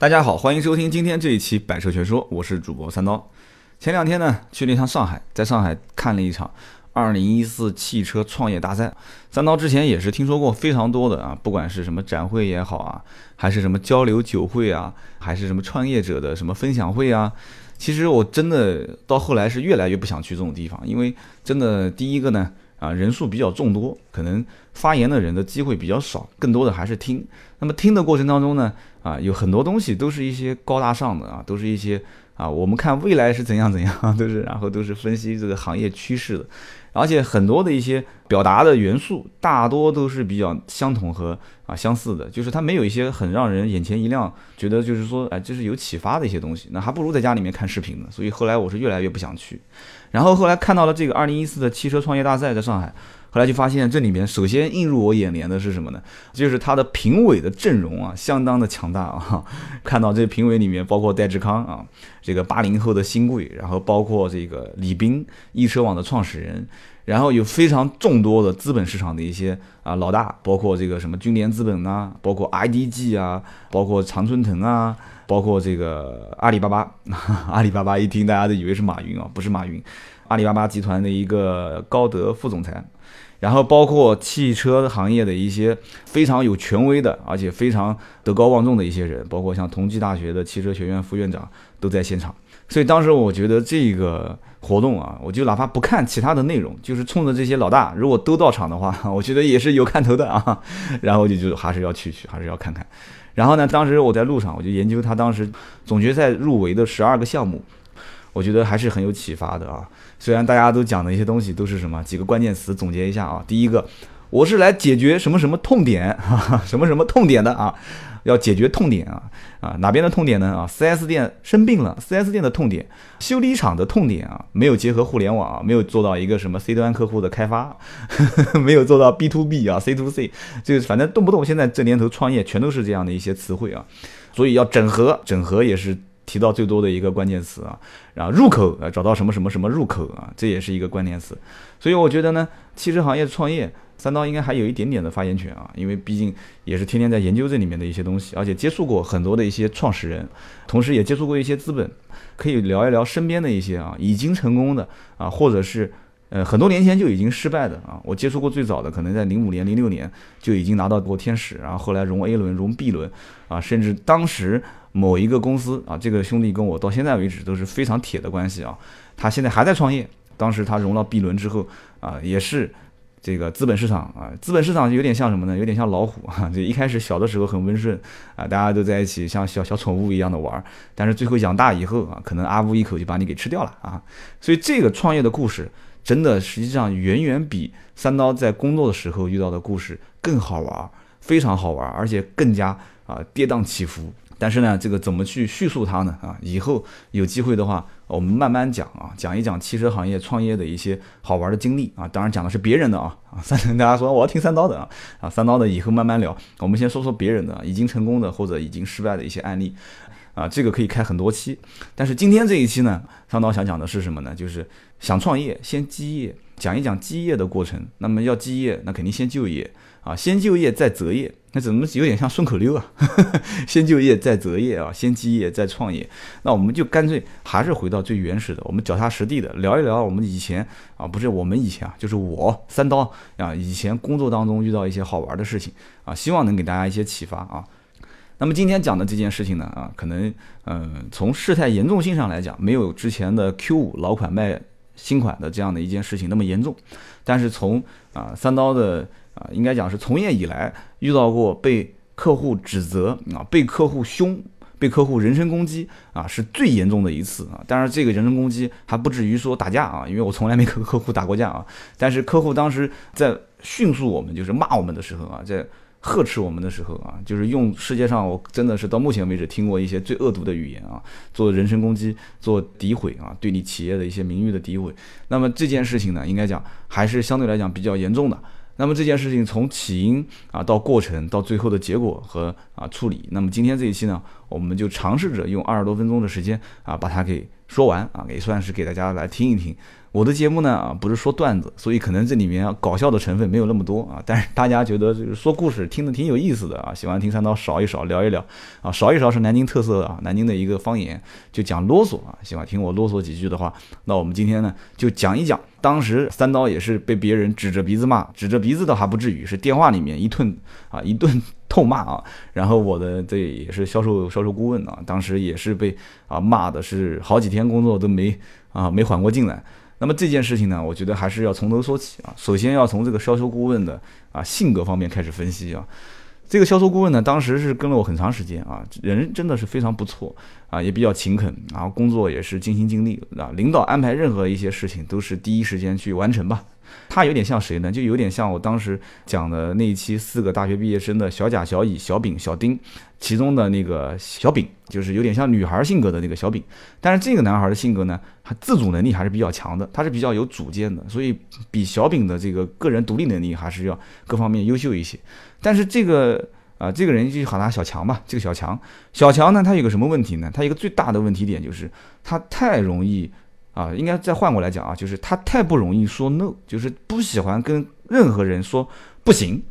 大家好，欢迎收听今天这一期《百车全说》，我是主播三刀。前两天呢，去了一趟上海，在上海看了一场二零一四汽车创业大赛。三刀之前也是听说过非常多的啊，不管是什么展会也好啊，还是什么交流酒会啊，还是什么创业者的什么分享会啊。其实我真的到后来是越来越不想去这种地方，因为真的第一个呢，啊人数比较众多，可能发言的人的机会比较少，更多的还是听。那么听的过程当中呢？啊，有很多东西都是一些高大上的啊，都是一些啊，我们看未来是怎样怎样，都是然后都是分析这个行业趋势的，而且很多的一些表达的元素大多都是比较相同和啊相似的，就是它没有一些很让人眼前一亮，觉得就是说哎，这是有启发的一些东西，那还不如在家里面看视频呢。所以后来我是越来越不想去，然后后来看到了这个二零一四的汽车创业大赛在上海。后来就发现，这里面首先映入我眼帘的是什么呢？就是它的评委的阵容啊，相当的强大啊。看到这评委里面，包括戴志康啊，这个八零后的新贵，然后包括这个李斌，易车网的创始人，然后有非常众多的资本市场的一些啊老大，包括这个什么君联资本呐，包括 IDG 啊，包括常春藤啊，包括这个阿里巴巴。阿里巴巴一听，大家都以为是马云啊，不是马云，阿里巴巴集团的一个高德副总裁。然后包括汽车行业的一些非常有权威的，而且非常德高望重的一些人，包括像同济大学的汽车学院副院长都在现场。所以当时我觉得这个活动啊，我就哪怕不看其他的内容，就是冲着这些老大，如果都到场的话，我觉得也是有看头的啊。然后就就还是要去去，还是要看看。然后呢，当时我在路上我就研究他当时总决赛入围的十二个项目。我觉得还是很有启发的啊！虽然大家都讲的一些东西都是什么几个关键词，总结一下啊。第一个，我是来解决什么什么痛点，什么什么痛点的啊，要解决痛点啊啊哪边的痛点呢啊？4S 店生病了，4S 店的痛点，修理厂的痛点啊，没有结合互联网，没有做到一个什么 C 端客户的开发，呵 呵没有做到 B to B 啊，C to C，就是反正动不动现在这年头创业全都是这样的一些词汇啊，所以要整合，整合也是。提到最多的一个关键词啊，然后入口啊找到什么什么什么入口啊，这也是一个关键词。所以我觉得呢，汽车行业创业，三刀应该还有一点点的发言权啊，因为毕竟也是天天在研究这里面的一些东西，而且接触过很多的一些创始人，同时也接触过一些资本，可以聊一聊身边的一些啊已经成功的啊，或者是呃很多年前就已经失败的啊。我接触过最早的，可能在零五年、零六年就已经拿到过天使，然后后来融 A 轮、融 B 轮啊，甚至当时。某一个公司啊，这个兄弟跟我到现在为止都是非常铁的关系啊。他现在还在创业，当时他融了 B 轮之后啊，也是这个资本市场啊，资本市场有点像什么呢？有点像老虎啊。就一开始小的时候很温顺啊，大家都在一起像小小宠物一样的玩儿，但是最后养大以后啊，可能阿呜一口就把你给吃掉了啊。所以这个创业的故事，真的实际上远远比三刀在工作的时候遇到的故事更好玩儿，非常好玩儿，而且更加啊跌宕起伏。但是呢，这个怎么去叙述它呢？啊，以后有机会的话，我们慢慢讲啊，讲一讲汽车行业创业的一些好玩的经历啊。当然讲的是别人的啊啊，三 大家说我要听三刀的啊啊，三刀的以后慢慢聊。我们先说说别人的已经成功的或者已经失败的一些案例啊，这个可以开很多期。但是今天这一期呢，三刀想讲的是什么呢？就是想创业先基业，讲一讲基业的过程。那么要基业，那肯定先就业。啊，先就业再择业，那怎么有点像顺口溜啊？先就业再择业啊，先基业再创业。那我们就干脆还是回到最原始的，我们脚踏实地的聊一聊我们以前啊，不是我们以前啊，就是我三刀啊，以前工作当中遇到一些好玩的事情啊，希望能给大家一些启发啊。那么今天讲的这件事情呢啊，可能嗯，从事态严重性上来讲，没有之前的 Q 五老款卖新款的这样的一件事情那么严重，但是从啊三刀的。啊，应该讲是从业以来遇到过被客户指责啊，被客户凶，被客户人身攻击啊，是最严重的一次啊。当然，这个人身攻击还不至于说打架啊，因为我从来没 跟客户打过架啊。但是客户当时在训诉我们，就是骂我们的时候啊，在呵斥我们的时候啊，就是用世界上我真的是到目前为止听过一些最恶毒的语言啊，做人身攻击，做诋毁啊，对你企业的一些名誉的诋毁。那么这件事情呢，应该讲还是相对来讲比较严重的。那么这件事情从起因啊到过程到最后的结果和啊处理，那么今天这一期呢，我们就尝试着用二十多分钟的时间啊，把它给说完啊，也算是给大家来听一听。我的节目呢啊，不是说段子，所以可能这里面搞笑的成分没有那么多啊。但是大家觉得这个说故事听得挺有意思的啊，喜欢听三刀少一少聊一聊啊，少一少是南京特色啊，南京的一个方言，就讲啰嗦啊。喜欢听我啰嗦几句的话，那我们今天呢就讲一讲，当时三刀也是被别人指着鼻子骂，指着鼻子倒还不至于，是电话里面一顿啊一顿痛骂啊。然后我的这也是销售销售顾问啊，当时也是被啊骂的是好几天工作都没啊没缓过劲来。那么这件事情呢，我觉得还是要从头说起啊。首先要从这个销售顾问的啊性格方面开始分析啊。这个销售顾问呢，当时是跟了我很长时间啊，人真的是非常不错啊，也比较勤恳，然后工作也是尽心尽力啊。领导安排任何一些事情都是第一时间去完成吧。他有点像谁呢？就有点像我当时讲的那一期四个大学毕业生的小甲、小乙、小丙、小丁，其中的那个小丙，就是有点像女孩性格的那个小丙。但是这个男孩的性格呢，他自主能力还是比较强的，他是比较有主见的，所以比小丙的这个个人独立能力还是要各方面优秀一些。但是这个啊，这个人就好拿小强吧，这个小强，小强呢，他有个什么问题呢？他一个最大的问题点就是他太容易。啊，应该再换过来讲啊，就是他太不容易说 no，就是不喜欢跟任何人说不行，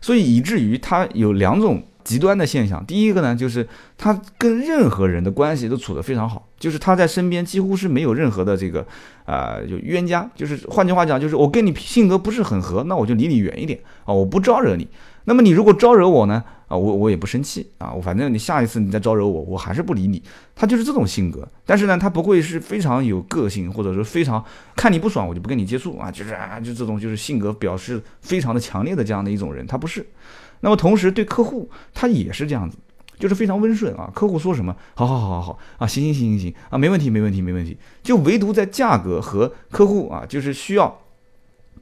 所以以至于他有两种极端的现象。第一个呢，就是他跟任何人的关系都处得非常好，就是他在身边几乎是没有任何的这个啊，就冤家。就是换句话讲，就是我跟你性格不是很合，那我就离你远一点啊，我不招惹你。那么你如果招惹我呢？啊，我我也不生气啊，我反正你下一次你再招惹我，我还是不理你。他就是这种性格，但是呢，他不会是非常有个性，或者说非常看你不爽我就不跟你接触啊，就是啊，就这种就是性格表示非常的强烈的这样的一种人，他不是。那么同时对客户他也是这样子，就是非常温顺啊，客户说什么，好好好好好啊，行行行行行啊，没问题没问题没问题，就唯独在价格和客户啊，就是需要。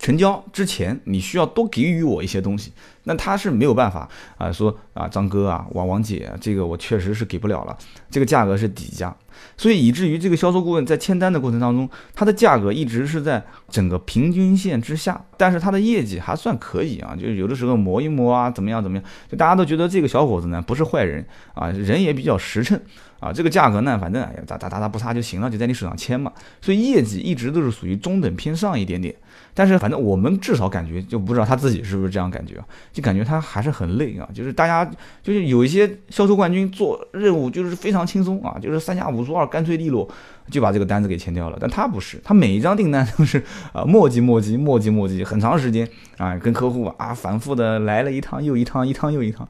成交之前，你需要多给予我一些东西，那他是没有办法啊，说啊，张哥啊，王王姐，啊，这个我确实是给不了了，这个价格是底价，所以以至于这个销售顾问在签单的过程当中，他的价格一直是在整个平均线之下，但是他的业绩还算可以啊，就有的时候磨一磨啊，怎么样怎么样，就大家都觉得这个小伙子呢不是坏人啊，人也比较实诚啊，这个价格呢，反正哎呀，打打打打不差就行了，就在你手上签嘛，所以业绩一直都是属于中等偏上一点点。但是反正我们至少感觉就不知道他自己是不是这样感觉啊，就感觉他还是很累啊。就是大家就是有一些销售冠军做任务就是非常轻松啊，就是三下五除二干脆利落就把这个单子给签掉了。但他不是，他每一张订单都是啊 磨叽磨叽磨叽磨叽很长时间啊，跟客户啊反复的来了一趟又一趟一趟又一趟，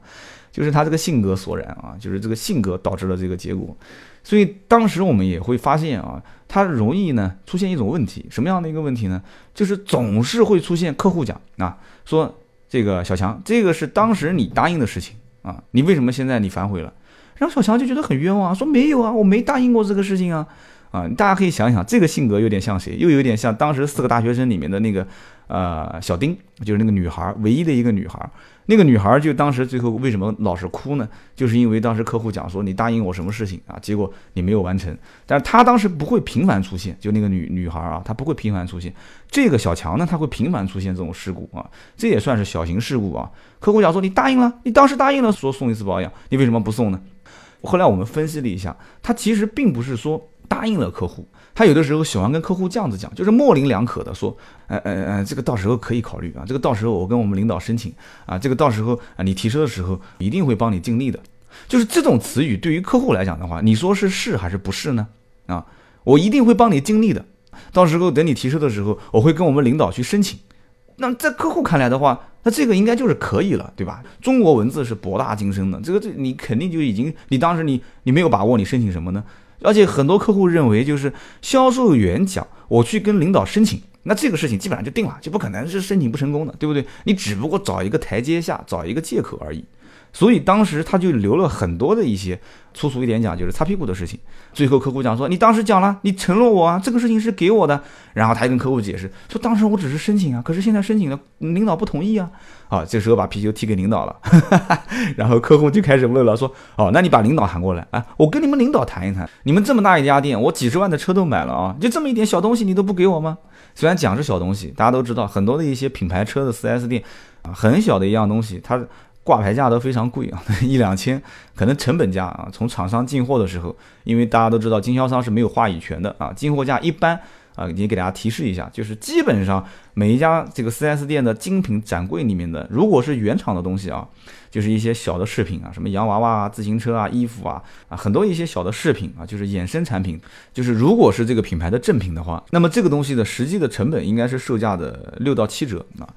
就是他这个性格所然啊，就是这个性格导致了这个结果。所以当时我们也会发现啊，他容易呢出现一种问题，什么样的一个问题呢？就是总是会出现客户讲啊，说这个小强，这个是当时你答应的事情啊，你为什么现在你反悔了？然后小强就觉得很冤枉，说没有啊，我没答应过这个事情啊，啊，大家可以想想，这个性格有点像谁？又有点像当时四个大学生里面的那个呃小丁，就是那个女孩，唯一的一个女孩。那个女孩就当时最后为什么老是哭呢？就是因为当时客户讲说你答应我什么事情啊，结果你没有完成。但是她当时不会频繁出现，就那个女女孩啊，她不会频繁出现。这个小强呢，他会频繁出现这种事故啊，这也算是小型事故啊。客户讲说你答应了，你当时答应了说送一次保养，你为什么不送呢？后来我们分析了一下，他其实并不是说答应了客户。他有的时候喜欢跟客户这样子讲，就是模棱两可的说，呃呃呃，这个到时候可以考虑啊，这个到时候我跟我们领导申请啊，这个到时候啊你提车的时候一定会帮你尽力的，就是这种词语对于客户来讲的话，你说是是还是不是呢？啊，我一定会帮你尽力的，到时候等你提车的时候，我会跟我们领导去申请。那在客户看来的话，那这个应该就是可以了，对吧？中国文字是博大精深的，这个这你肯定就已经，你当时你你没有把握，你申请什么呢？而且很多客户认为，就是销售员讲，我去跟领导申请，那这个事情基本上就定了，就不可能是申请不成功的，对不对？你只不过找一个台阶下，找一个借口而已。所以当时他就留了很多的一些，粗俗一点讲就是擦屁股的事情。最后客户讲说，你当时讲了，你承诺我啊，这个事情是给我的。然后他还跟客户解释说，当时我只是申请啊，可是现在申请了，领导不同意啊。啊，这时候把皮球踢给领导了。然后客户就开始问了，说，哦，那你把领导喊过来啊，我跟你们领导谈一谈。你们这么大一家店，我几十万的车都买了啊，就这么一点小东西你都不给我吗？虽然讲是小东西，大家都知道很多的一些品牌车的 4S 店啊，很小的一样东西，它。挂牌价都非常贵啊，一两千，可能成本价啊，从厂商进货的时候，因为大家都知道经销商是没有话语权的啊，进货价一般啊，你给大家提示一下，就是基本上每一家这个 4S 店的精品展柜里面的，如果是原厂的东西啊，就是一些小的饰品啊，什么洋娃娃啊、自行车啊、衣服啊啊，很多一些小的饰品啊，就是衍生产品，就是如果是这个品牌的正品的话，那么这个东西的实际的成本应该是售价的六到七折啊。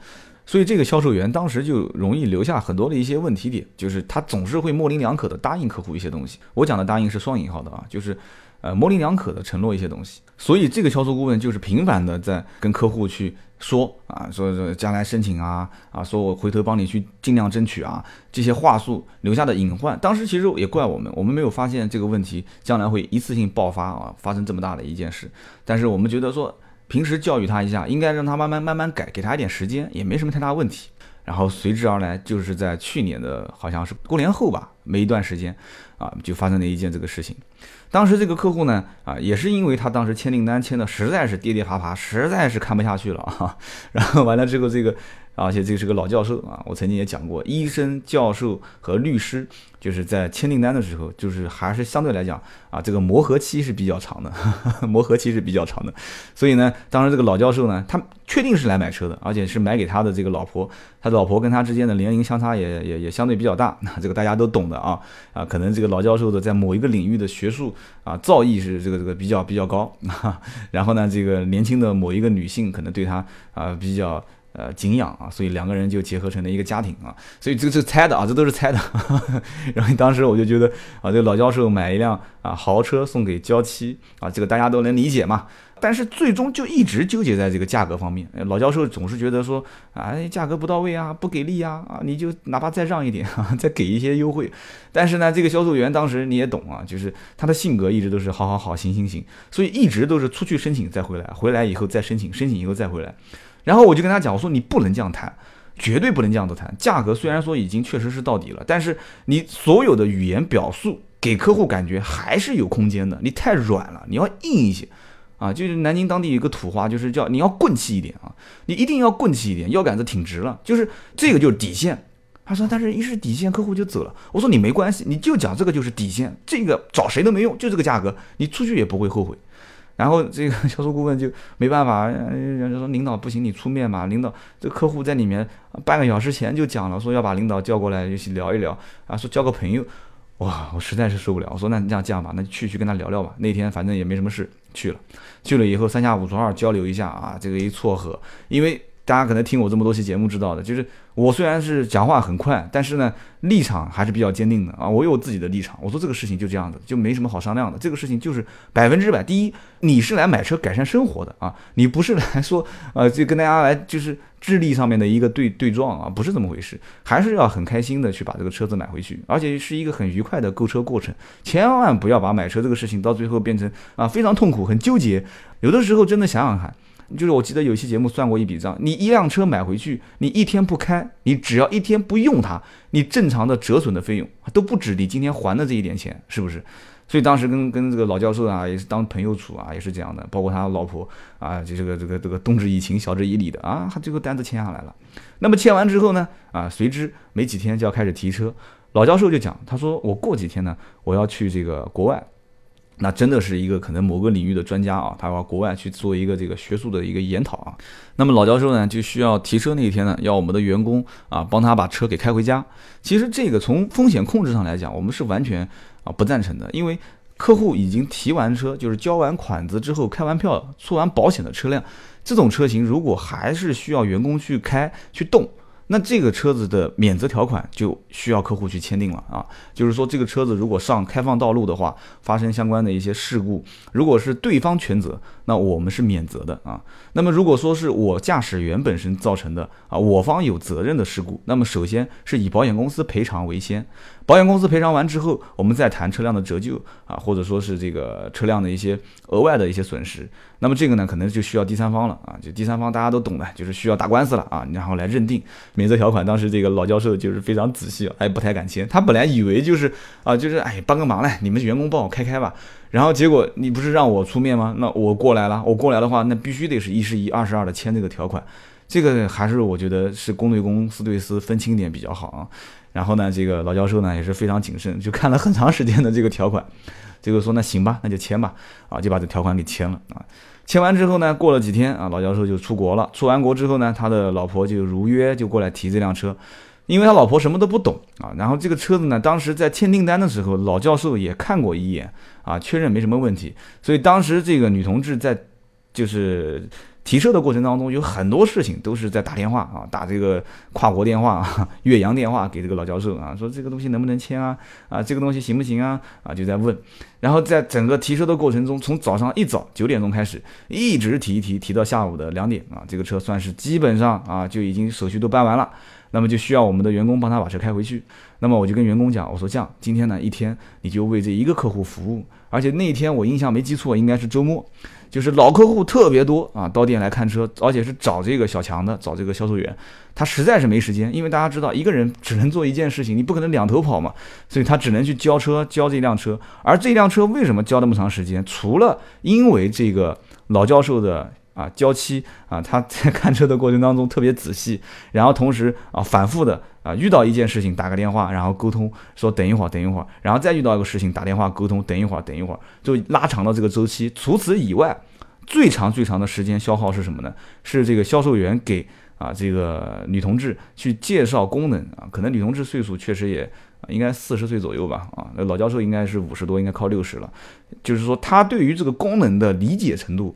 所以这个销售员当时就容易留下很多的一些问题点，就是他总是会模棱两可的答应客户一些东西。我讲的答应是双引号的啊，就是呃模棱两可的承诺一些东西。所以这个销售顾问就是频繁的在跟客户去说啊，说说将来申请啊啊，说我回头帮你去尽量争取啊，这些话术留下的隐患。当时其实也怪我们，我们没有发现这个问题将来会一次性爆发啊，发生这么大的一件事。但是我们觉得说。平时教育他一下，应该让他慢慢慢慢改，给他一点时间，也没什么太大问题。然后随之而来，就是在去年的好像是过年后吧，没一段时间，啊，就发生了一件这个事情。当时这个客户呢，啊，也是因为他当时签订单签的实在是跌跌爬爬，实在是看不下去了啊。然后完了之后，这个。而且这是个老教授啊，我曾经也讲过，医生、教授和律师就是在签订单的时候，就是还是相对来讲啊，这个磨合期是比较长的，磨合期是比较长的。所以呢，当时这个老教授呢，他确定是来买车的，而且是买给他的这个老婆，他老婆跟他之间的年龄相差也也也相对比较大，那这个大家都懂的啊啊，可能这个老教授的在某一个领域的学术啊造诣是这个这个比较比较高，然后呢，这个年轻的某一个女性可能对他啊比较。呃，敬仰啊，所以两个人就结合成了一个家庭啊，所以这个是猜的啊，这都是猜的。然后当时我就觉得啊，这个老教授买一辆啊豪车送给娇妻啊，这个大家都能理解嘛。但是最终就一直纠结在这个价格方面，老教授总是觉得说，哎，价格不到位啊，不给力啊，啊，你就哪怕再让一点啊，再给一些优惠。但是呢，这个销售员当时你也懂啊，就是他的性格一直都是好好好，行行行，所以一直都是出去申请再回来，回来以后再申请，申请以后再回来。然后我就跟他讲，我说你不能这样谈，绝对不能这样子谈。价格虽然说已经确实是到底了，但是你所有的语言表述给客户感觉还是有空间的。你太软了，你要硬一些啊！就是南京当地有个土话，就是叫你要棍气一点啊，你一定要棍气一点，腰杆子挺直了，就是这个就是底线。他说，但是一是底线，客户就走了。我说你没关系，你就讲这个就是底线，这个找谁都没用，就这个价格，你出去也不会后悔。然后这个销售顾问就没办法，人家说领导不行，你出面嘛。领导这客户在里面半个小时前就讲了，说要把领导叫过来一起聊一聊啊，说交个朋友。哇，我实在是受不了。我说那这样这样吧，那去去跟他聊聊吧。那天反正也没什么事，去了，去了以后三下五除二交流一下啊，这个一撮合，因为。大家可能听我这么多期节目知道的，就是我虽然是讲话很快，但是呢立场还是比较坚定的啊。我有自己的立场，我说这个事情就这样子，就没什么好商量的。这个事情就是百分之百。第一，你是来买车改善生活的啊，你不是来说呃，就跟大家来就是智力上面的一个对对撞啊，不是这么回事。还是要很开心的去把这个车子买回去，而且是一个很愉快的购车过程。千万不要把买车这个事情到最后变成啊非常痛苦、很纠结。有的时候真的想想看。就是我记得有一期节目算过一笔账，你一辆车买回去，你一天不开，你只要一天不用它，你正常的折损的费用都不止你今天还的这一点钱，是不是？所以当时跟跟这个老教授啊，也是当朋友处啊，也是这样的，包括他老婆啊，就这个这个这个动之以情，晓之以理的啊，他最后单子签下来了。那么签完之后呢，啊，随之没几天就要开始提车，老教授就讲，他说我过几天呢，我要去这个国外。那真的是一个可能某个领域的专家啊，他到国外去做一个这个学术的一个研讨啊。那么老教授呢，就需要提车那一天呢，要我们的员工啊帮他把车给开回家。其实这个从风险控制上来讲，我们是完全啊不赞成的，因为客户已经提完车，就是交完款子之后，开完票、出完保险的车辆，这种车型如果还是需要员工去开去动。那这个车子的免责条款就需要客户去签订了啊，就是说这个车子如果上开放道路的话，发生相关的一些事故，如果是对方全责，那我们是免责的啊。那么如果说是我驾驶员本身造成的啊，我方有责任的事故，那么首先是以保险公司赔偿为先。保险公司赔偿完之后，我们再谈车辆的折旧啊，或者说是这个车辆的一些额外的一些损失。那么这个呢，可能就需要第三方了啊，就第三方大家都懂的，就是需要打官司了啊，然后来认定免责条款。当时这个老教授就是非常仔细，还不太敢签。他本来以为就是啊，就是哎帮个忙嘞，你们员工帮我开开吧。然后结果你不是让我出面吗？那我过来了，我过来的话，那必须得是一是一，二是二的签这个条款。这个还是我觉得是公对公、私对私分清点比较好啊。然后呢，这个老教授呢也是非常谨慎，就看了很长时间的这个条款，这个说那行吧，那就签吧，啊，就把这条款给签了啊。签完之后呢，过了几天啊，老教授就出国了。出完国之后呢，他的老婆就如约就过来提这辆车，因为他老婆什么都不懂啊。然后这个车子呢，当时在签订单的时候，老教授也看过一眼啊，确认没什么问题。所以当时这个女同志在就是。提车的过程当中，有很多事情都是在打电话啊，打这个跨国电话、岳阳电话给这个老教授啊，说这个东西能不能签啊？啊，这个东西行不行啊？啊，就在问。然后在整个提车的过程中，从早上一早九点钟开始，一直提一提，提到下午的两点啊，这个车算是基本上啊就已经手续都办完了。那么就需要我们的员工帮他把车开回去。那么我就跟员工讲，我说这样，今天呢一天你就为这一个客户服务，而且那一天我印象没记错，应该是周末。就是老客户特别多啊，到店来看车，而且是找这个小强的，找这个销售员，他实在是没时间，因为大家知道一个人只能做一件事情，你不可能两头跑嘛，所以他只能去交车，交这辆车。而这辆车为什么交那么长时间？除了因为这个老教授的。啊，交期啊，他在看车的过程当中特别仔细，然后同时啊，反复的啊，遇到一件事情打个电话，然后沟通说等一会儿，等一会儿，然后再遇到一个事情打电话沟通，等一会儿，等一会儿，就拉长了这个周期。除此以外，最长最长的时间消耗是什么呢？是这个销售员给啊这个女同志去介绍功能啊，可能女同志岁数确实也应该四十岁左右吧，啊，那老教授应该是五十多，应该靠六十了，就是说他对于这个功能的理解程度。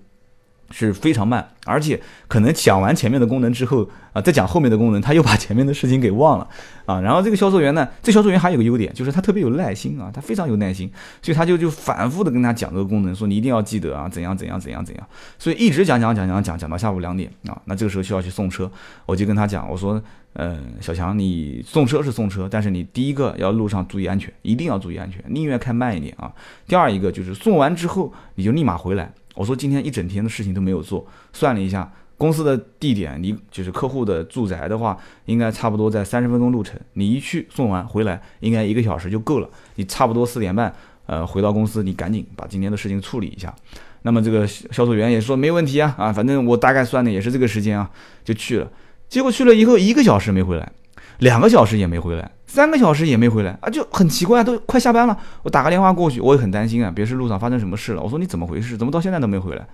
是非常慢，而且可能讲完前面的功能之后啊，再讲后面的功能，他又把前面的事情给忘了啊。然后这个销售员呢，这销售员还有个优点，就是他特别有耐心啊，他非常有耐心，所以他就就反复的跟他讲这个功能，说你一定要记得啊，怎样怎样怎样怎样。所以一直讲讲讲讲讲讲到下午两点啊。那这个时候需要去送车，我就跟他讲，我说，嗯，小强，你送车是送车，但是你第一个要路上注意安全，一定要注意安全，宁愿开慢一点啊。第二一个就是送完之后你就立马回来。我说今天一整天的事情都没有做，算了一下，公司的地点离就是客户的住宅的话，应该差不多在三十分钟路程。你一去送完回来，应该一个小时就够了。你差不多四点半，呃，回到公司，你赶紧把今天的事情处理一下。那么这个销售员也说没问题啊，啊，反正我大概算的也是这个时间啊，就去了。结果去了以后一个小时没回来。两个小时也没回来，三个小时也没回来啊，就很奇怪，都快下班了，我打个电话过去，我也很担心啊，别是路上发生什么事了。我说你怎么回事？怎么到现在都没回来？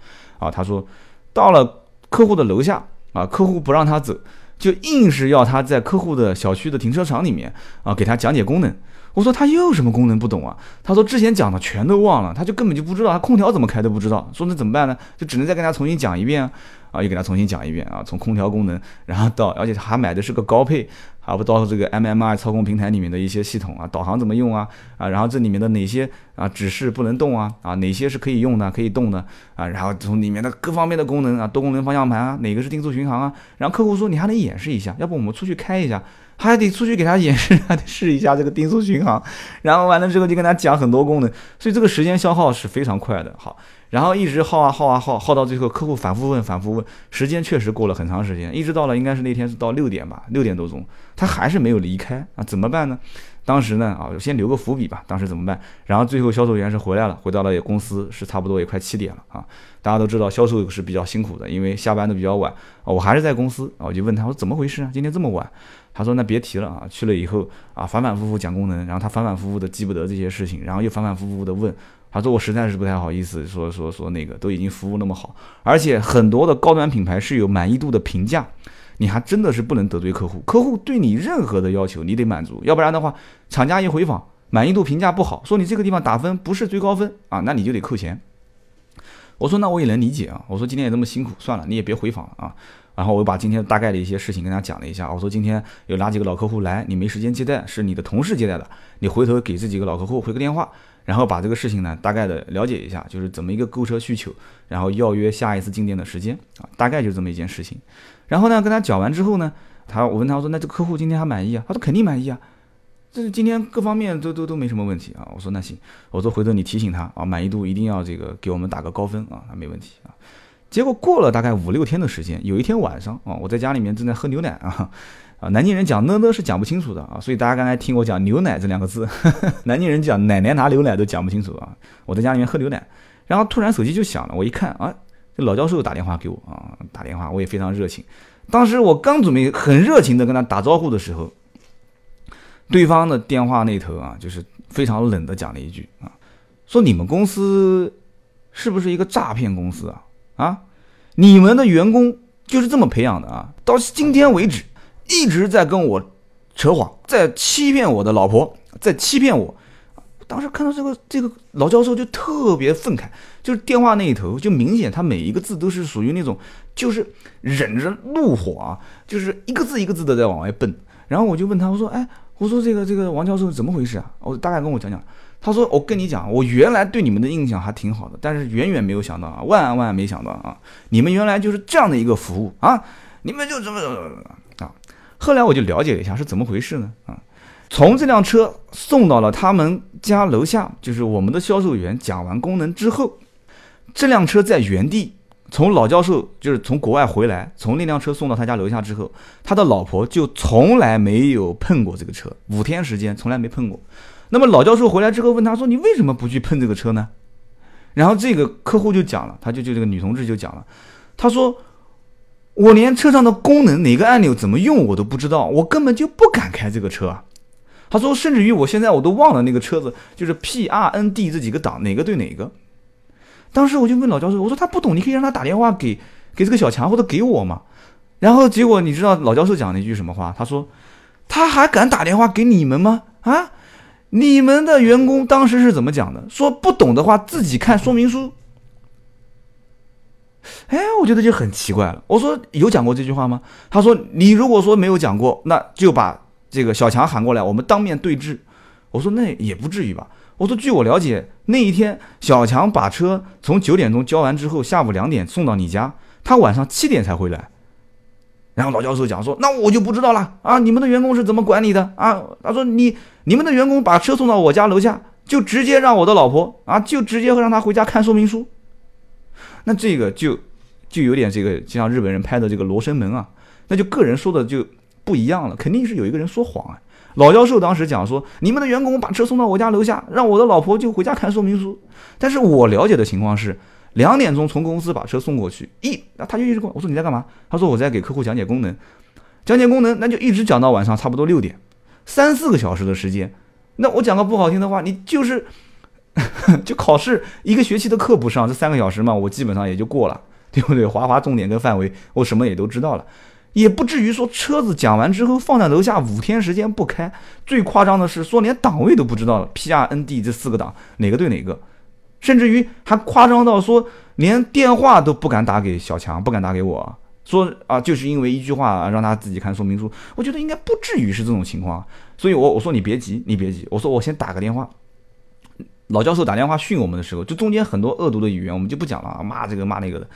啊，他说到了客户的楼下啊，客户不让他走，就硬是要他在客户的小区的停车场里面啊，给他讲解功能。我说他又什么功能不懂啊？他说之前讲的全都忘了，他就根本就不知道他空调怎么开都不知道。说那怎么办呢？就只能再跟他重新讲一遍啊，啊，又给他重新讲一遍啊，从空调功能，然后到，而且还买的是个高配。啊，不到这个 MMI 操控平台里面的一些系统啊，导航怎么用啊？啊，然后这里面的哪些啊指示不能动啊？啊，哪些是可以用的、可以动的啊？然后从里面的各方面的功能啊，多功能方向盘啊，哪个是定速巡航啊？然后客户说你还能演示一下，要不我们出去开一下，还得出去给他演示，还得试一下这个定速巡航。然后完了之后就跟他讲很多功能，所以这个时间消耗是非常快的。好。然后一直耗啊耗啊耗，耗到最后，客户反复问，反复问，时间确实过了很长时间，一直到了应该是那天是到六点吧，六点多钟，他还是没有离开啊，怎么办呢？当时呢啊，先留个伏笔吧，当时怎么办？然后最后销售员是回来了，回到了公司是差不多也快七点了啊，大家都知道销售是比较辛苦的，因为下班的比较晚啊，我还是在公司啊，我就问他，我说怎么回事啊？今天这么晚？他说那别提了啊，去了以后啊，反反复复讲功能，然后他反反复复的记不得这些事情，然后又反反复复的问。他说：“我实在是不太好意思，说说说那个都已经服务那么好，而且很多的高端品牌是有满意度的评价，你还真的是不能得罪客户。客户对你任何的要求你得满足，要不然的话，厂家一回访满意度评价不好，说你这个地方打分不是最高分啊，那你就得扣钱。”我说：“那我也能理解啊。”我说：“今天也这么辛苦，算了，你也别回访了啊。”然后我把今天大概的一些事情跟他讲了一下。我说：“今天有哪几个老客户来，你没时间接待，是你的同事接待的，你回头给这几个老客户回个电话。”然后把这个事情呢，大概的了解一下，就是怎么一个购车需求，然后要约下一次进店的时间啊，大概就这么一件事情。然后呢，跟他讲完之后呢，他我问他我说那这客户今天还满意啊？他说肯定满意啊，这是今天各方面都都都没什么问题啊。我说那行，我说回头你提醒他啊，满意度一定要这个给我们打个高分啊，那没问题啊。结果过了大概五六天的时间，有一天晚上啊，我在家里面正在喝牛奶啊。啊，南京人讲呢呢是讲不清楚的啊，所以大家刚才听我讲牛奶这两个字，南京人讲奶奶拿牛奶都讲不清楚啊。我在家里面喝牛奶，然后突然手机就响了，我一看啊，这老教授打电话给我啊，打电话我也非常热情当时我刚准备很热情的跟他打招呼的时候，对方的电话那头啊，就是非常冷的讲了一句啊，说你们公司是不是一个诈骗公司啊？啊，你们的员工就是这么培养的啊？到今天为止一直在跟我扯谎，在欺骗我的老婆，在欺骗我。当时看到这个这个老教授就特别愤慨，就是电话那一头就明显他每一个字都是属于那种就是忍着怒火啊，就是一个字一个字的在往外蹦。然后我就问他，我说，哎，我说这个这个王教授怎么回事啊？我大概跟我讲讲。他说，我跟你讲，我原来对你们的印象还挺好的，但是远远没有想到啊，万万没想到啊，你们原来就是这样的一个服务啊，你们就怎么怎么？后来我就了解了一下是怎么回事呢？啊？从这辆车送到了他们家楼下，就是我们的销售员讲完功能之后，这辆车在原地，从老教授就是从国外回来，从那辆车送到他家楼下之后，他的老婆就从来没有碰过这个车，五天时间从来没碰过。那么老教授回来之后问他说：“你为什么不去碰这个车呢？”然后这个客户就讲了，他就就这个女同志就讲了，他说：“我连车上的功能哪个按钮怎么用我都不知道，我根本就不敢开这个车啊。”他说：“甚至于我现在我都忘了那个车子就是 P R N D 这几个档哪个对哪个。”当时我就问老教授：“我说他不懂，你可以让他打电话给给这个小强或者给我嘛。”然后结果你知道老教授讲了一句什么话？他说：“他还敢打电话给你们吗？啊，你们的员工当时是怎么讲的？说不懂的话自己看说明书。”哎，我觉得就很奇怪了。我说有讲过这句话吗？他说：“你如果说没有讲过，那就把。”这个小强喊过来，我们当面对质。我说那也不至于吧。我说据我了解，那一天小强把车从九点钟交完之后，下午两点送到你家，他晚上七点才回来。然后老教授讲说，那我就不知道了啊，你们的员工是怎么管理的啊？他说你你们的员工把车送到我家楼下，就直接让我的老婆啊，就直接让他回家看说明书。那这个就就有点这个，就像日本人拍的这个罗生门啊，那就个人说的就。不一样了，肯定是有一个人说谎啊！老教授当时讲说，你们的员工把车送到我家楼下，让我的老婆就回家看说明书。但是我了解的情况是，两点钟从公司把车送过去，一那他就一直问我说你在干嘛？他说我在给客户讲解功能，讲解功能，那就一直讲到晚上差不多六点，三四个小时的时间。那我讲个不好听的话，你就是 就考试一个学期的课不上，这三个小时嘛，我基本上也就过了，对不对？划划重点跟范围，我什么也都知道了。也不至于说车子讲完之后放在楼下五天时间不开，最夸张的是说连档位都不知道了，P R N D 这四个档哪个对哪个，甚至于还夸张到说连电话都不敢打给小强，不敢打给我说啊，就是因为一句话让他自己看说明书。我觉得应该不至于是这种情况，所以我我说你别急，你别急，我说我先打个电话。老教授打电话训我们的时候，就中间很多恶毒的语言我们就不讲了啊，骂这个骂那个的。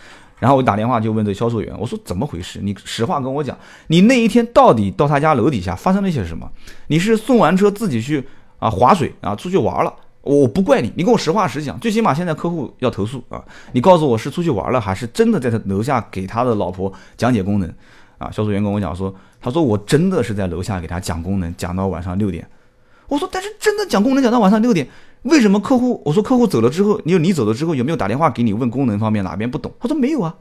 然后我打电话就问这销售员，我说怎么回事？你实话跟我讲，你那一天到底到他家楼底下发生了一些什么？你是送完车自己去啊划水啊出去玩了？我不怪你，你跟我实话实讲。最起码现在客户要投诉啊，你告诉我是出去玩了，还是真的在他楼下给他的老婆讲解功能？啊，销售员跟我讲说，他说我真的是在楼下给他讲功能，讲到晚上六点。我说但是真的讲功能讲到晚上六点。为什么客户？我说客户走了之后，你你走了之后有没有打电话给你问功能方面哪边不懂？他说没有啊，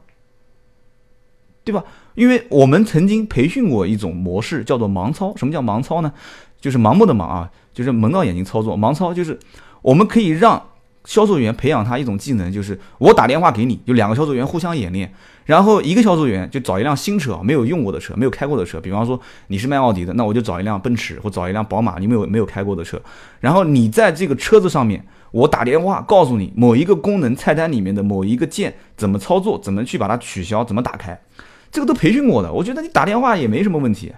对吧？因为我们曾经培训过一种模式，叫做盲操。什么叫盲操呢？就是盲目的盲啊，就是蒙到眼睛操作。盲操就是我们可以让。销售员培养他一种技能，就是我打电话给你，就两个销售员互相演练，然后一个销售员就找一辆新车，没有用过的车，没有开过的车，比方说你是卖奥迪的，那我就找一辆奔驰或找一辆宝马，你没有没有开过的车，然后你在这个车子上面，我打电话告诉你某一个功能菜单里面的某一个键怎么操作，怎么去把它取消，怎么打开，这个都培训过的，我觉得你打电话也没什么问题。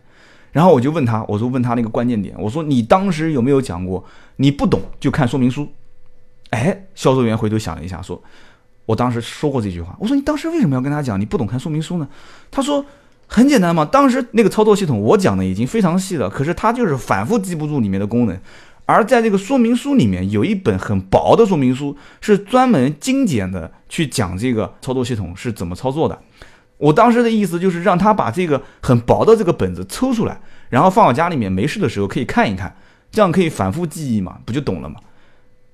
然后我就问他，我说问他那个关键点，我说你当时有没有讲过，你不懂就看说明书。哎，销售员回头想了一下，说：“我当时说过这句话。我说你当时为什么要跟他讲你不懂看说明书呢？”他说：“很简单嘛，当时那个操作系统我讲的已经非常细了，可是他就是反复记不住里面的功能。而在这个说明书里面有一本很薄的说明书，是专门精简的去讲这个操作系统是怎么操作的。我当时的意思就是让他把这个很薄的这个本子抽出来，然后放到家里面没事的时候可以看一看，这样可以反复记忆嘛，不就懂了吗？”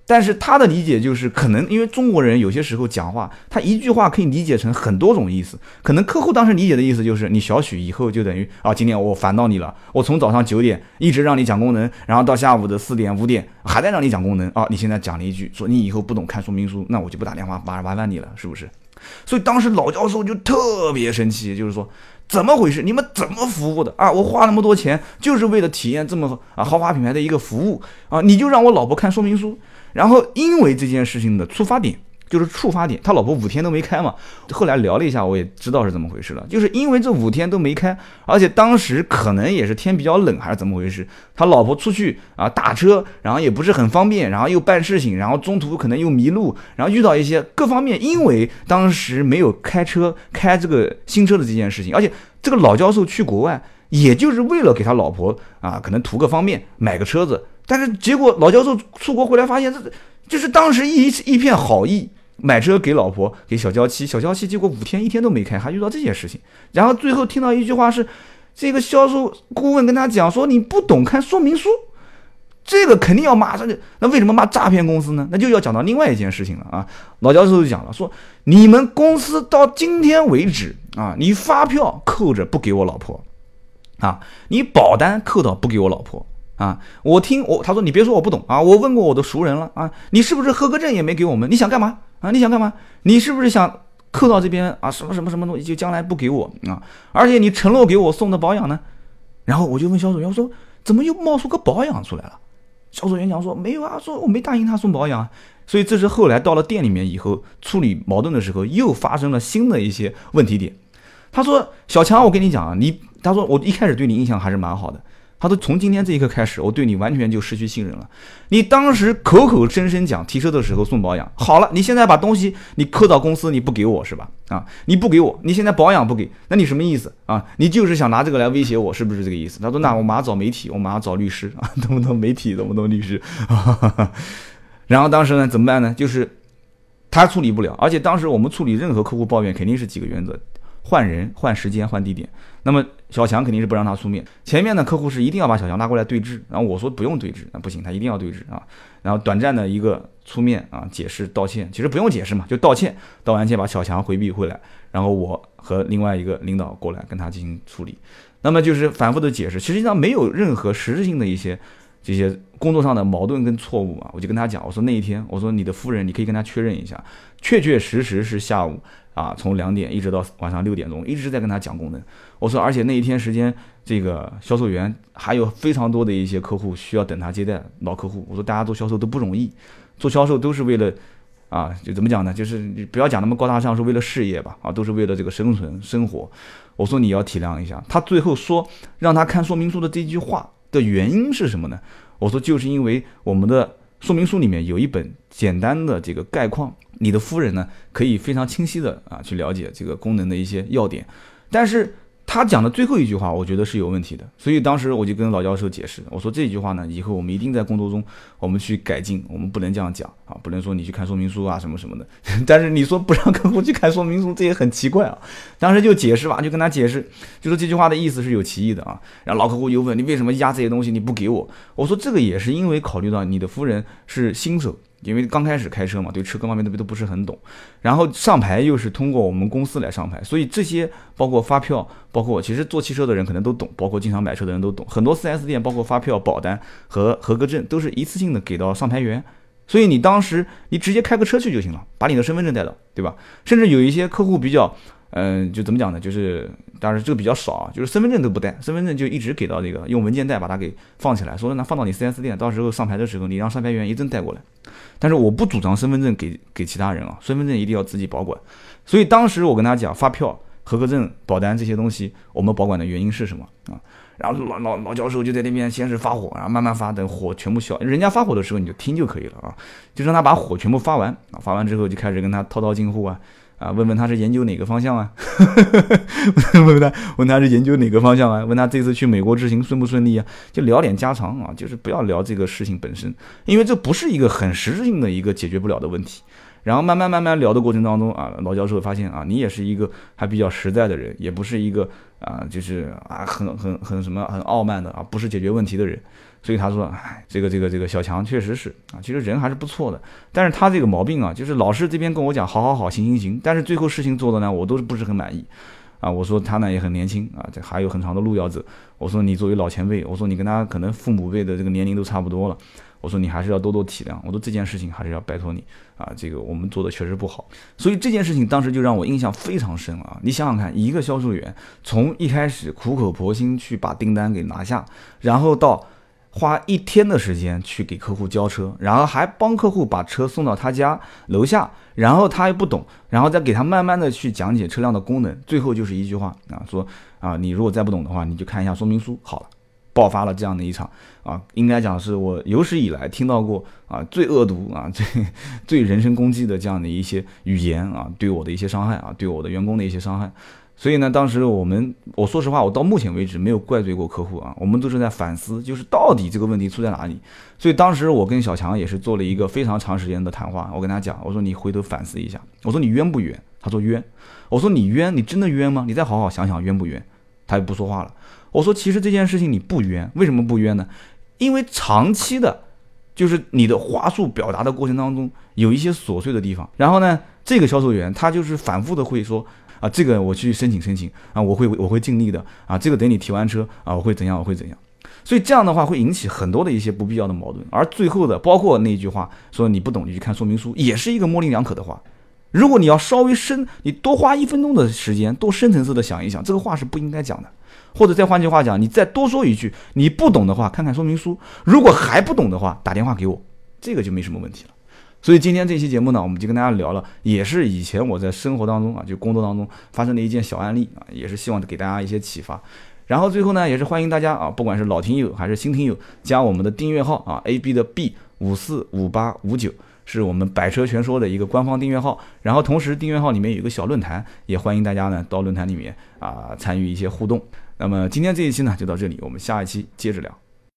但是他的理解就是，可能因为中国人有些时候讲话，他一句话可以理解成很多种意思。可能客户当时理解的意思就是，你小许以后就等于啊，今天我烦到你了，我从早上九点一直让你讲功能，然后到下午的四点五点还在让你讲功能啊，你现在讲了一句说你以后不懂看说明书，那我就不打电话麻麻烦你了，是不是？所以当时老教授就特别生气，就是说怎么回事？你们怎么服务的啊？我花那么多钱就是为了体验这么啊豪华品牌的一个服务啊，你就让我老婆看说明书？然后，因为这件事情的出发点就是触发点，他老婆五天都没开嘛。后来聊了一下，我也知道是怎么回事了，就是因为这五天都没开，而且当时可能也是天比较冷，还是怎么回事？他老婆出去啊打车，然后也不是很方便，然后又办事情，然后中途可能又迷路，然后遇到一些各方面，因为当时没有开车开这个新车的这件事情，而且这个老教授去国外，也就是为了给他老婆啊，可能图个方便，买个车子。但是结果老教授出国回来发现，这就是当时一一片好意，买车给老婆给小娇妻，小娇妻结果五天一天都没开，还遇到这些事情。然后最后听到一句话是，这个销售顾问跟他讲说你不懂看说明书，这个肯定要骂上那为什么骂诈骗公司呢？那就要讲到另外一件事情了啊。老教授就讲了说，你们公司到今天为止啊，你发票扣着不给我老婆，啊，你保单扣到不给我老婆。啊，我听我他说你别说我不懂啊，我问过我的熟人了啊，你是不是合格证也没给我们？你想干嘛啊？你想干嘛？你是不是想扣到这边啊？什么什么什么东西就将来不给我啊？而且你承诺给我送的保养呢？然后我就问销售员我说怎么又冒出个保养出来了？销售员讲说没有啊，说我没答应他送保养啊。所以这是后来到了店里面以后处理矛盾的时候又发生了新的一些问题点。他说小强，我跟你讲啊，你他说我一开始对你印象还是蛮好的。他说：“从今天这一刻开始，我对你完全就失去信任了。你当时口口声声讲提车的时候送保养，好了，你现在把东西你扣到公司，你不给我是吧？啊，你不给我，你现在保养不给，那你什么意思啊？你就是想拿这个来威胁我，是不是这个意思？”他说：“那我马上找媒体，我马上找律师啊，懂不懂媒体？懂不懂律师？” 然后当时呢，怎么办呢？就是他处理不了，而且当时我们处理任何客户抱怨，肯定是几个原则。换人、换时间、换地点，那么小强肯定是不让他出面。前面的客户是一定要把小强拉过来对质，然后我说不用对质，那不行，他一定要对质啊。然后短暂的一个出面啊，解释道歉，其实不用解释嘛，就道歉。道完歉把小强回避回来，然后我和另外一个领导过来跟他进行处理。那么就是反复的解释，实际上没有任何实质性的一些这些工作上的矛盾跟错误啊。我就跟他讲，我说那一天，我说你的夫人，你可以跟他确认一下，确确实实是下午。啊，从两点一直到晚上六点钟，一直在跟他讲功能。我说，而且那一天时间，这个销售员还有非常多的一些客户需要等他接待老客户。我说，大家做销售都不容易，做销售都是为了，啊，就怎么讲呢？就是你不要讲那么高大上，是为了事业吧？啊，都是为了这个生存生活。我说你要体谅一下。他最后说让他看说明书的这句话的原因是什么呢？我说就是因为我们的说明书里面有一本简单的这个概况。你的夫人呢，可以非常清晰的啊去了解这个功能的一些要点，但是他讲的最后一句话，我觉得是有问题的，所以当时我就跟老教授解释，我说这句话呢，以后我们一定在工作中我们去改进，我们不能这样讲啊，不能说你去看说明书啊什么什么的，但是你说不让客户去看说明书，这也很奇怪啊。当时就解释吧，就跟他解释，就说这句话的意思是有歧义的啊。然后老客户又问你为什么压这些东西你不给我，我说这个也是因为考虑到你的夫人是新手。因为刚开始开车嘛，对车各方面都都不是很懂，然后上牌又是通过我们公司来上牌，所以这些包括发票，包括其实做汽车的人可能都懂，包括经常买车的人都懂，很多 4S 店包括发票、保单和合格证都是一次性的给到上牌员，所以你当时你直接开个车去就行了，把你的身份证带到，对吧？甚至有一些客户比较。嗯，就怎么讲呢？就是，当然这个比较少啊，就是身份证都不带，身份证就一直给到这个用文件袋把它给放起来，说那放到你 4S 店，到时候上牌的时候你让上牌员一证带过来。但是我不主张身份证给给其他人啊，身份证一定要自己保管。所以当时我跟他讲，发票、合格证、保单这些东西，我们保管的原因是什么啊？然后老老老教授就在那边先是发火，然后慢慢发，等火全部消，人家发火的时候你就听就可以了啊，就让他把火全部发完啊，发完之后就开始跟他滔滔近乎啊。啊，问问他是研究哪个方向啊？问问他，问他是研究哪个方向啊？问他这次去美国之行顺不顺利啊？就聊点家常啊，就是不要聊这个事情本身，因为这不是一个很实质性的一个解决不了的问题。然后慢慢慢慢聊的过程当中啊，老教授发现啊，你也是一个还比较实在的人，也不是一个啊，就是啊，很很很什么很傲慢的啊，不是解决问题的人。所以他说，哎，这个这个这个小强确实是啊，其实人还是不错的。但是他这个毛病啊，就是老是这边跟我讲好好好行行行，但是最后事情做的呢，我都是不是很满意。啊，我说他呢也很年轻啊，这还有很长的路要走。我说你作为老前辈，我说你跟他可能父母辈的这个年龄都差不多了。我说你还是要多多体谅。我说这件事情还是要拜托你啊，这个我们做的确实不好。所以这件事情当时就让我印象非常深啊。你想想看，一个销售员从一开始苦口婆心去把订单给拿下，然后到。花一天的时间去给客户交车，然后还帮客户把车送到他家楼下，然后他又不懂，然后再给他慢慢的去讲解车辆的功能，最后就是一句话啊，说啊，你如果再不懂的话，你就看一下说明书好了，爆发了这样的一场啊，应该讲是我有史以来听到过啊最恶毒啊最最人身攻击的这样的一些语言啊，对我的一些伤害啊，对我的员工的一些伤害。所以呢，当时我们，我说实话，我到目前为止没有怪罪过客户啊，我们都是在反思，就是到底这个问题出在哪里。所以当时我跟小强也是做了一个非常长时间的谈话，我跟他讲，我说你回头反思一下，我说你冤不冤？他说冤。我说你冤，你真的冤吗？你再好好想想冤不冤？他就不说话了。我说其实这件事情你不冤，为什么不冤呢？因为长期的，就是你的话术表达的过程当中有一些琐碎的地方，然后呢，这个销售员他就是反复的会说。啊，这个我去申请申请啊，我会我会尽力的啊，这个等你提完车啊，我会怎样我会怎样，所以这样的话会引起很多的一些不必要的矛盾，而最后的包括那句话说你不懂你去看说明书，也是一个模棱两可的话。如果你要稍微深，你多花一分钟的时间，多深层次的想一想，这个话是不应该讲的。或者再换句话讲，你再多说一句，你不懂的话，看看说明书。如果还不懂的话，打电话给我，这个就没什么问题了。所以今天这期节目呢，我们就跟大家聊了，也是以前我在生活当中啊，就工作当中发生的一件小案例啊，也是希望给大家一些启发。然后最后呢，也是欢迎大家啊，不管是老听友还是新听友，加我们的订阅号啊，A B 的 B 五四五八五九，是我们百车全说的一个官方订阅号。然后同时订阅号里面有一个小论坛，也欢迎大家呢到论坛里面啊参与一些互动。那么今天这一期呢就到这里，我们下一期接着聊。